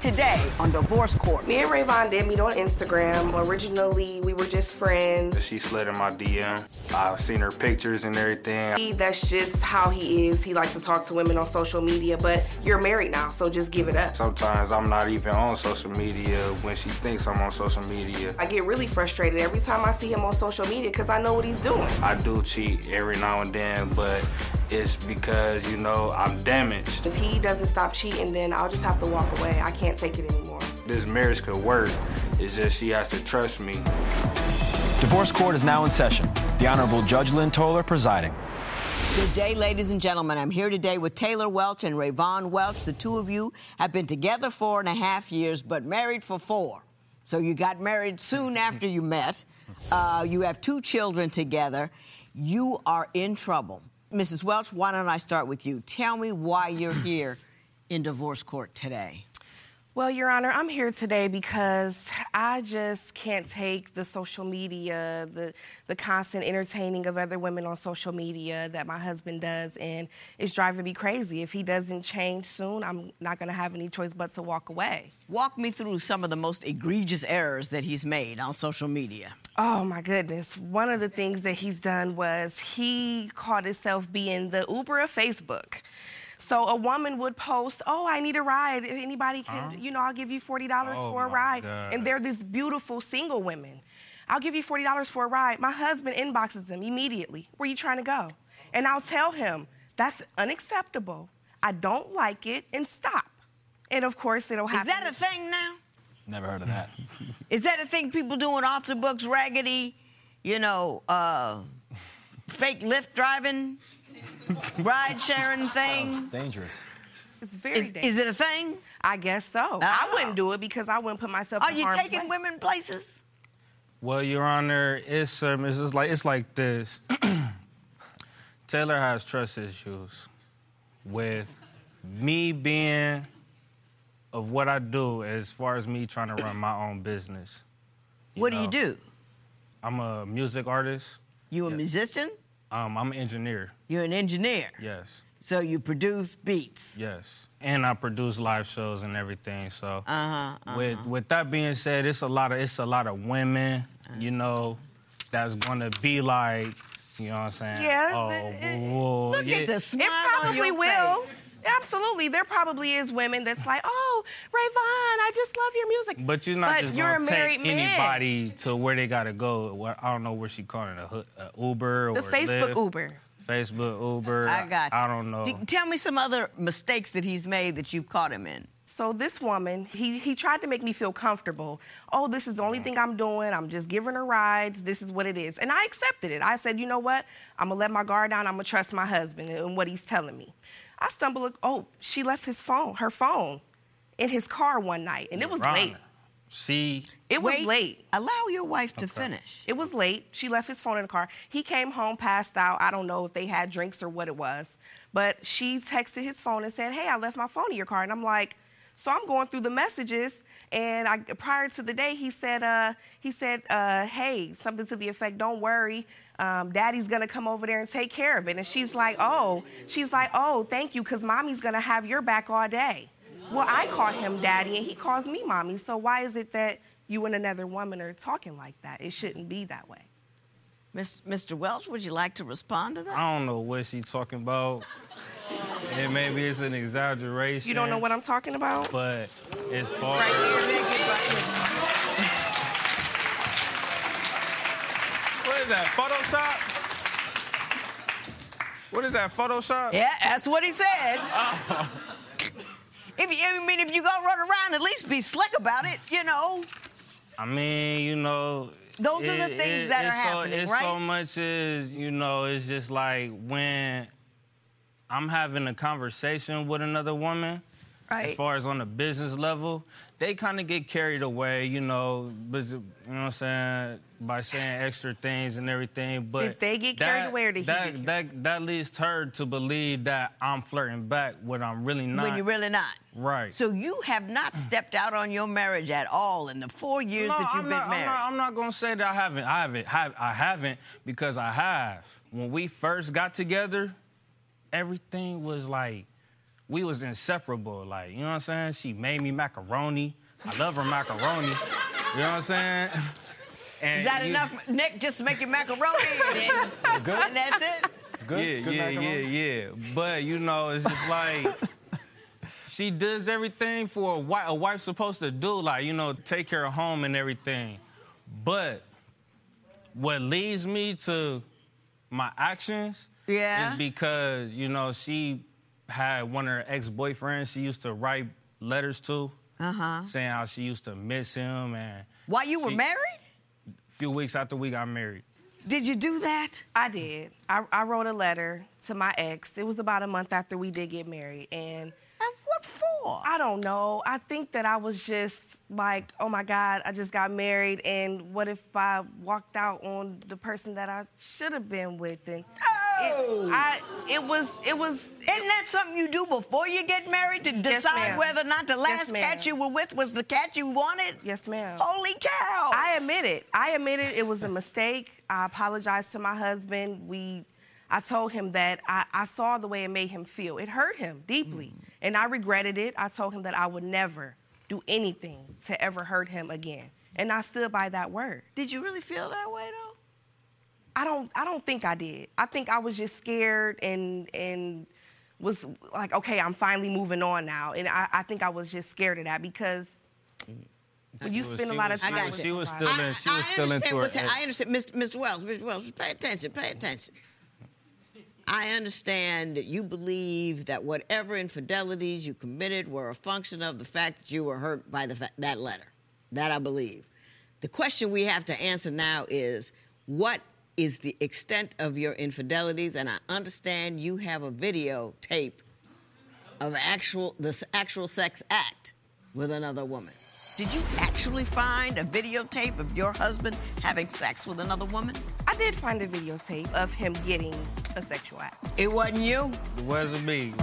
Today on Divorce Court. Me and Ravaun did meet on Instagram. Originally, we were just friends. She slid in my DM. I've seen her pictures and everything. He, that's just how he is. He likes to talk to women on social media, but you're married now, so just give it up. Sometimes I'm not even on social media when she thinks I'm on social media. I get really frustrated every time I see him on social media because I know what he's doing. I do cheat every now and then, but it's because, you know, I'm damaged. If he doesn't stop cheating, then I'll just have to walk away. I can't take it anymore. This marriage could work. It's just she has to trust me. Divorce Court is now in session. The Honorable Judge Lynn Toler presiding. Good day, ladies and gentlemen. I'm here today with Taylore Welch and Ravaun Welch. The two of you have been together four and a half years, but married for four. So you got married soon after you met. Uh, you have two children together. You are in trouble. Mrs. Welch, why don't I start with you? Tell me why you're here in divorce court today. Well, Your Honor, I'm here today because I just can't take the social media, the the constant entertaining of other women on social media that my husband does, and it's driving me crazy. If he doesn't change soon, I'm not going to have any choice but to walk away. Walk me through some of the most egregious errors that he's made on social media. Oh my goodness. One of the things that he's done was he called himself being the Uber of Facebook. So a woman would post, "Oh, I need a ride. If anybody can, you know, I'll give you forty dollars Oh, for a ride." God. And they're these beautiful single women. I'll give you forty dollars for a ride. My husband inboxes them immediately. Where you trying to go? And I'll tell him that's unacceptable. I don't like it, and stop. And of course, it'll happen. Is that a thing now? Never heard of that. Is that a thing people doing off the books, raggedy, you know, uh, fake Lyft driving, ride sharing thing? Dangerous. It's very Is, dangerous. is it a thing? I guess so. Ah. I wouldn't do it because I wouldn't put myself. Are in you harm's taking way. women places? Well, Your Honor, it's um, it's just like it's like this. Taylore has trust issues with me being of what I do as far as me trying to run my own business. what do you do? I'm a music artist. You a musician? Um, I'm an engineer. You're an engineer. Yes, So you produce beats. yes, and I produce live shows and everything. So, Uh-huh, with with that being said, it's a lot of it's a lot of women, you know, that's gonna be like, you know what I'm saying? Yeah, Oh, it- uh, whoa, Look yeah. at the smile It on probably your will. face. Absolutely, there probably is women that's like, "Oh, Ravaun, I just love your music." But you're not But just you're gonna a take married man. anybody to where they gotta go. Well, I don't know where she calling it, a, hu- a Uber The or Facebook Lyft. Uber. Facebook Uber. I got you. I don't know. D- tell me some other mistakes that he's made that you've caught him in. So this woman, he he tried to make me feel comfortable. Oh, this is the only thing I'm doing. I'm just giving her rides. This is what it is. And I accepted it. I said, you know what? I'm gonna let my guard down. I'm gonna trust my husband and what he's telling me. I stumbled. Oh, she left his phone, her phone, in his car one night, and it was Ron, late. See, It was Wait, late. Allow your wife to finish. It was late. She left his phone in the car. He came home, passed out. I don't know if they had drinks or what it was. But she texted his phone and said, Hey, I left my phone in your car. And I'm like, so I'm going through the messages, and I, prior to the day, he said, uh, he said, uh, hey, something to the effect, don't worry, um, daddy's gonna come over there and take care of it. And she's like, oh, she's like, oh, thank you, because mommy's gonna have your back all day. Well, I call him daddy, and he calls me mommy. So why is it that you and another woman are talking like that? It shouldn't be that way. Miss- Mr. Welch, would you like to respond to that? I don't know what she's talking about. And maybe it's an exaggeration. You don't know what I'm talking about? But as far Right here, naked, right here. what is that? Photoshop? What is that? Photoshop? Yeah, that's what he said. If you, I mean, if you gonna run around, at least be slick about it, you know. I mean, you know. Those are the things that are it's happening, so, it's right? so much as, you know, it's just like when I'm having a conversation with another woman, right. as far as on the business level, they kind of get carried away, you know, you know what I'm saying, by saying extra things and everything. But Did they get carried that- away or did he that, get that, that leads her to believe that I'm flirting back when I'm really not. when you're really not. Right. So you have not stepped out on your marriage at all in the four years No, that you've I'm been not, married. I'm not, I'm not gonna say that I haven't. I haven't. Have, I haven't because I have. When we first got together, everything was like we was inseparable. Like, you know what I'm saying? She made me macaroni. I love her macaroni. You know what I'm saying? And Is that you- enough, Nick, just to make your macaroni and, then- Good? and that's it? Good? Yeah, Good yeah, macaroni? yeah, yeah. But you know, it's just like she does everything for a wife. A wife's supposed to do, like you know, take care of home and everything. But what leads me to my actions Yeah. is because you know she had one of her ex-boyfriends she used to write letters to, Uh-huh. saying how she used to miss him and. While you were married? A few weeks after we got married. Did you do that? I did. I, I wrote a letter to my ex. It was about a month after we did get married. And And what for? I don't know. I think that I was just like, oh my God, I just got married. And what if I walked out on the person that I should have been with? And Oh! It, I, it was, it was, Isn't that something you do before you get married to decide ma'am. whether or not the last ma'am. cat you were with was the cat you wanted? yes, ma'am. Holy cow! I admit it. I admit it. It was a mistake. I apologized to my husband. We, I told him that I, I saw the way it made him feel. It hurt him deeply, mm. and I regretted it. I told him that I would never do anything to ever hurt him again, and I stood by that word. Did you really feel that way though? I don't. I don't think I did. I think I was just scared and and was like, okay, I'm finally moving on now, and I, I think I was just scared of that because. When you was- spend a lot was- of I time got with you. She was somebody- still in. She was still into understand her. what's ex. I understand, Mr. Mr. Wells. Mr. Wells, pay attention. Pay attention. I understand that you believe that whatever infidelities you committed were a function of the fact that you were hurt by the fa- that letter. That I believe. The question we have to answer now is what is the extent of your infidelities? And I understand you have a videotape of actual this actual sex act with another woman. Did you actually find a videotape of your husband having sex with another woman? I did find a videotape of him getting a sexual act. It wasn't you. It wasn't me.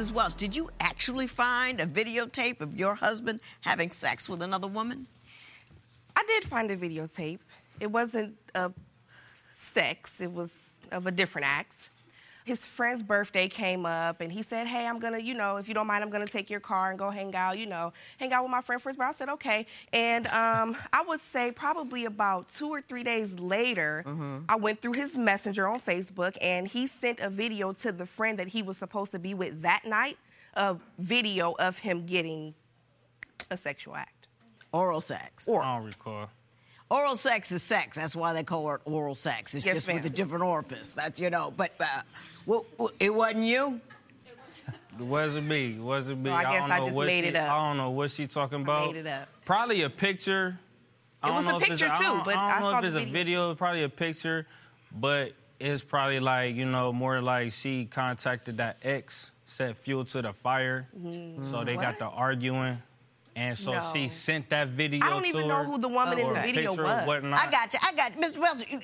Mrs. Welch, did you actually find a videotape of your husband having sex with another woman? I did find a videotape. It wasn't of sex, it was of a different act. His friend's birthday came up and he said, Hey, I'm gonna, you know, if you don't mind, I'm gonna take your car and go hang out, you know, hang out with my friend for his birthday. I said, Okay. And um, I would say probably about two or three days later, I went through his messenger on Facebook and he sent a video to the friend that he was supposed to be with that night, a video of him getting a sexual act. Oral sex. Or I don't recall. Oral sex is sex. That's why they call it oral sex. It's Yes, just with a different orifice. That's, you know, but uh, well, well, it wasn't you? It wasn't me. It wasn't me. So I guess don't I know just what made she, it up. I don't know what she talking about. made it up. Probably a picture. It don't was a know if it's picture, I too, but I I don't know saw if it's the a video. video. Probably a picture, but it's probably like you know more like she contacted that ex, set fuel to the fire, so they got the arguing, and so. No. she sent that video. I don't even to know her, who the woman in or the video was. whatnot. I got you. I got you. Mr. Wells, you,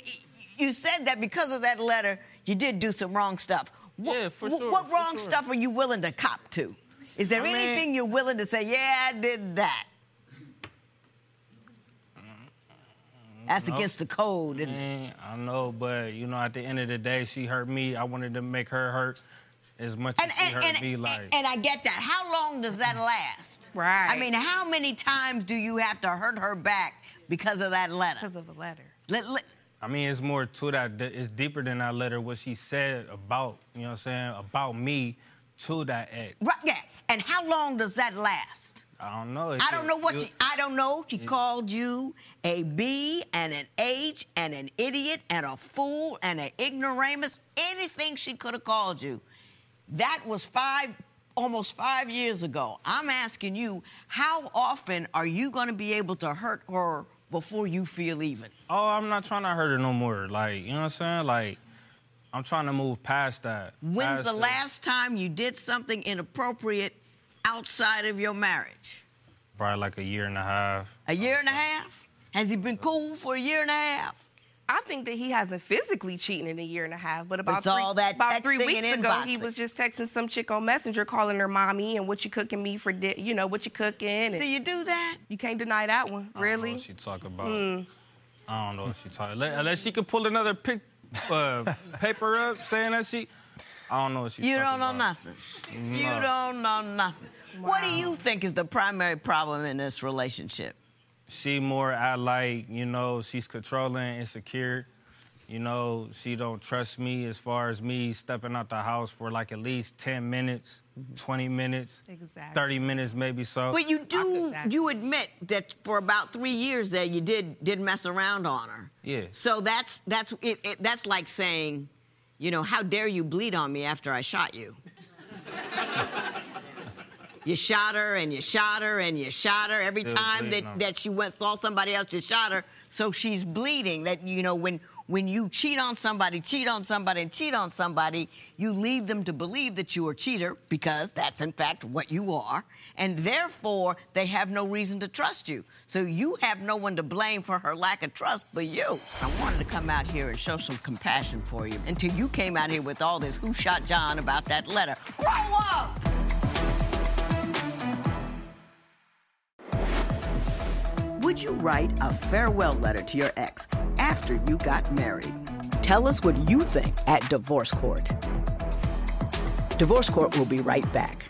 you said that because of that letter, you did do some wrong stuff. What, Yeah, for sure, What for wrong sure. stuff are you willing to cop to? Is there I mean- anything you're willing to say, yeah, I did that? That's No. against the code. isn't it? I know, but you know, at the end of the day, she hurt me. I wanted to make her hurt as much And, as and, hurt and, me. Like, and I get that. How long does that last? Right. I mean, how many times do you have to hurt her back because of that letter? because of a letter. Let- let- I mean, it's more to that. It's deeper than that letter. What she said about, you know, what I'm saying about me to that ex. right, yeah. And how long does that last? I don't know. It I don't know what you- she, I don't know. She called you a B and an H and an idiot and a fool and an ignoramus. Anything she could have called you. That was five, almost five years ago. I'm asking you, how often are you going to be able to hurt her before you feel even? Oh, I'm not trying to hurt her no more. Like, you know what I'm saying? Like, I'm trying to move past that. When's past the last time you did something inappropriate outside of your marriage? Probably like a year and a half. A year and a half? Has he been cool for a year and a half? I think that he hasn't physically cheated in a year and a half, but about It's three, all that about three weeks and ago, he was just texting some chick on Messenger, calling her mommy and what you cooking me for, di- you know, what you cooking. And Do you do that? you can't deny that one, I don't know really. what she talk about. I don't know what she talk. Unless, unless she could pull another pic, uh, paper up saying that she. I don't know what she. You don't know about. nothing. You don't know nothing. What do you think is the primary problem in this relationship? She more I like you know she's controlling, insecure. You know she don't trust me as far as me stepping out the house for like at least ten minutes, twenty minutes, Exactly. thirty minutes maybe so. But you do that. you admit that for about three years there you did did mess around on her. Yeah. So that's that's it, it, that's like saying, you know, how dare you bleed on me after I shot you? you shot her and you shot her and you shot her every Still time that, on that she went saw somebody else you shot her. So she's bleeding. That you know when when you cheat on somebody, cheat on somebody, and cheat on somebody, you lead them to believe that you are a cheater because that's in fact what you are, and therefore they have no reason to trust you. So you have no one to blame for her lack of trust but you. I wanted to come out here and show some compassion for you until you came out here with all this who shot John about that letter. Grow up! Would you write a farewell letter to your ex after you got married? Tell us what you think at Divorce Court. Divorce Court will be right back.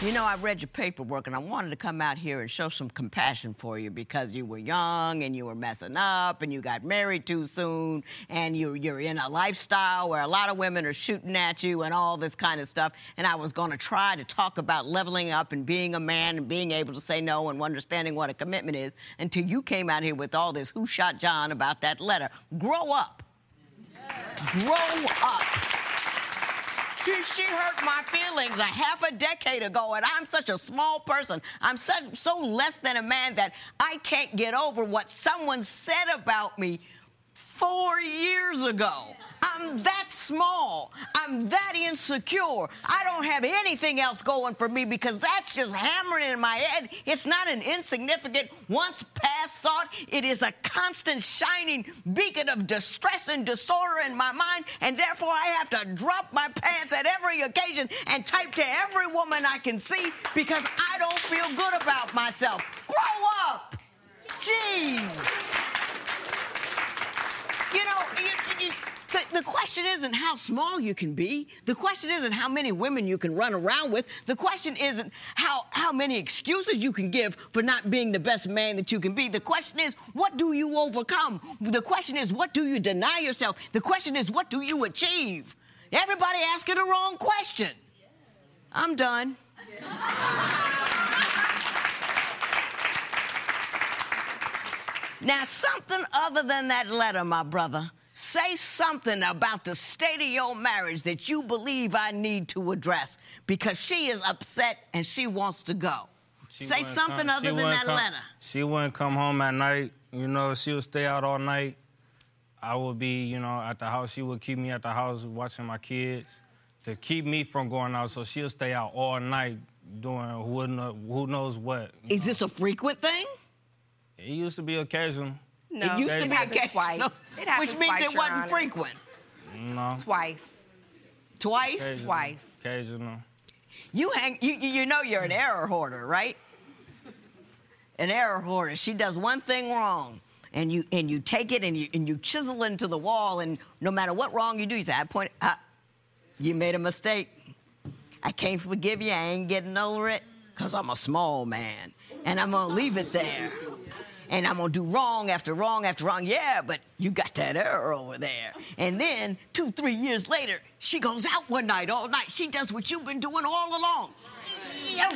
You know, I read your paperwork and I wanted to come out here and show some compassion for you because you were young and you were messing up and you got married too soon and you, you're in a lifestyle where a lot of women are shooting at you and all this kind of stuff. And I was going to try to talk about leveling up and being a man and being able to say no and understanding what a commitment is until you came out here with all this who shot John about that letter. Grow up. Grow up. She, hurt my feelings a half a decade ago, and I'm such a small person. I'm so, so less than a man that I can't get over what someone said about me four years ago. I'm that small. I'm that insecure. I don't have anything else going for me because that's just hammering in my head. It's not an insignificant, once past thought. It is a constant shining beacon of distress and disorder in my mind, and therefore I have to drop my pants at every occasion and type to every woman I can see because I don't feel good about myself. Grow up! Jeez! You know, you, you, the, the question isn't how small you can be. The question isn't how many women you can run around with. The question isn't how, how many excuses you can give for not being the best man that you can be. The question is, what do you overcome? The question is, what do you deny yourself? The question is, what do you achieve? Everybody asking the wrong question. I'm done. Now, something other than that letter, my brother. Say something about the state of your marriage that you believe I need to address because she is upset and she wants to go. She Say something come- other than that come- letter. She wouldn't come home at night. You know, she would stay out all night. I would be, you know, at the house. She would keep me at the house watching my kids to keep me from going out. So she'll stay out all night doing who, knows what. Is know. this a frequent thing? It used to be occasional. No, it used to be happened occasional, twice. It happened which means twice, it Your wasn't Honor. frequent. No. Twice. Twice? Occasional. Twice. Occasional. You hang. You, you you know you're an error hoarder, right? An error hoarder. She does one thing wrong, and you and you take it and you and you chisel into the wall, and no matter what wrong you do, you say, "I point. Ah, you made a mistake. I can't forgive you. I ain't getting over it, cause I'm a small man, and I'm gonna leave it there." And I'm gonna do wrong after wrong after wrong. Yeah, but you got that error over there. And then two, three years later, she goes out one night all night. She does what you've been doing all along. Yo,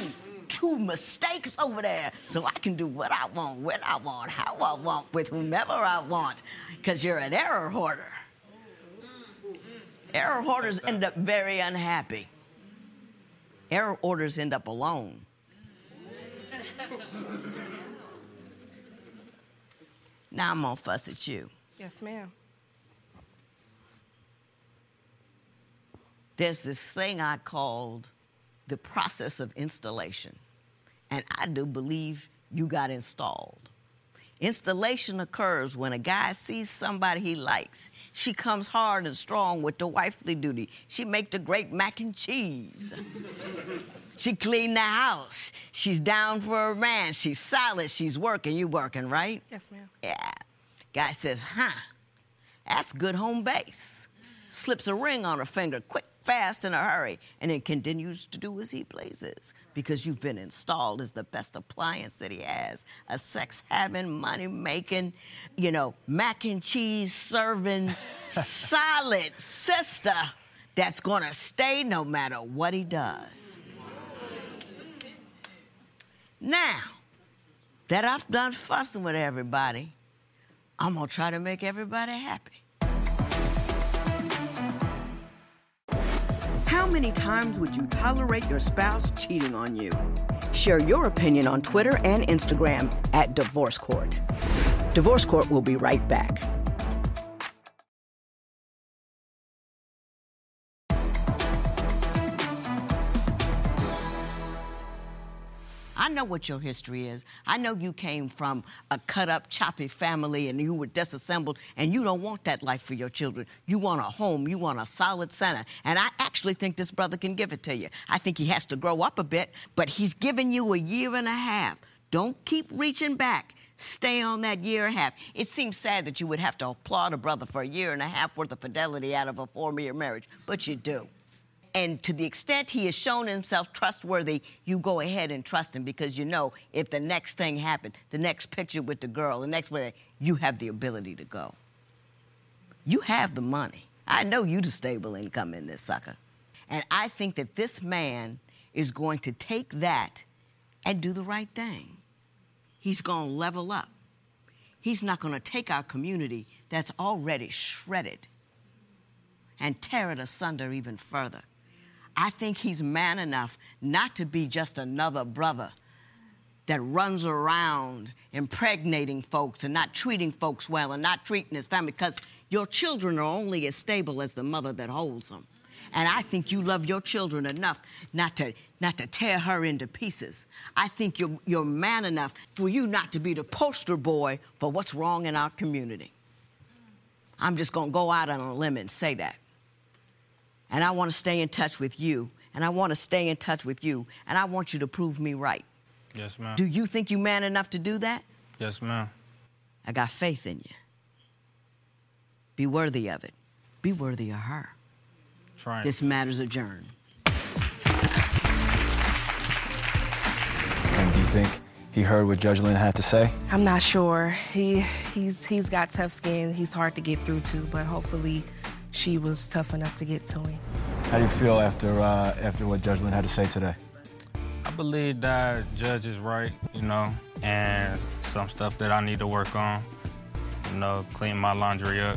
two mistakes over there. So I can do what I want, when I want, how I want, with whomever I want. Because you're an error hoarder. Error hoarders end up very unhappy. Error hoarders end up alone. Now I'm gonna fuss at you. Yes, ma'am. there's this thing I called the process of installation. And I do believe you got installed. Installation occurs when a guy sees somebody he likes. She comes hard and strong with the wifely duty. She make the great mac and cheese. she clean the house. She's down for a man. She's solid. She's working. You working, right? Yes, ma'am. Yeah. Guy says, huh, that's good home base. Slips a ring on her finger, quick, fast, in a hurry, and then continues to do as he pleases because you've been installed as the best appliance that he has. A sex having, money making, you know, mac and cheese serving, solid sister that's gonna stay no matter what he does. Now that I've done fussing with everybody, I'm gonna try to make everybody happy. How many times would you tolerate your spouse cheating on you? Share your opinion on Twitter and Instagram at Divorce Court. Divorce Court will be right back. Know what your history is. I know you came from a cut up, choppy family and you were disassembled, and you don't want that life for your children. You want a home, you want a solid center. And I actually think this brother can give it to you. I think he has to grow up a bit, but he's given you a year and a half. Don't keep reaching back. Stay on that year and a half. It seems sad that you would have to applaud a brother for a year and a half worth of fidelity out of a four year marriage, but you do. And to the extent he has shown himself trustworthy, you go ahead and trust him because you know if the next thing happened, the next picture with the girl, the next way, you have the ability to go. You have the money. I know you the stable income in this sucker. And I think that this man is going to take that and do the right thing. He's going to level up. He's not going to take our community that's already shredded and tear it asunder even further. I think he's man enough not to be just another brother that runs around impregnating folks and not treating folks well and not treating his family because your children are only as stable as the mother that holds them. And I think you love your children enough not to not to tear her into pieces. I think you're, you're man enough for you not to be the poster boy for what's wrong in our community. I'm just going to go out on a limb and say that. And I want to stay in touch with you. And I want to stay in touch with you. And I want you to prove me right. Yes, ma'am. Do you think you're man enough to do that? Yes, ma'am. I got faith in you. Be worthy of it. Be worthy of her. Trying. This matter's adjourned. And do you think he heard what Judge Lynn had to say? I'm not sure. He he's he's got tough skin. He's hard to get through to, but hopefully she was tough enough to get to him. How do you feel after uh, after what Judge Lynn had to say today? I believe that judge is right, you know, and some stuff that I need to work on, you know, clean my laundry up.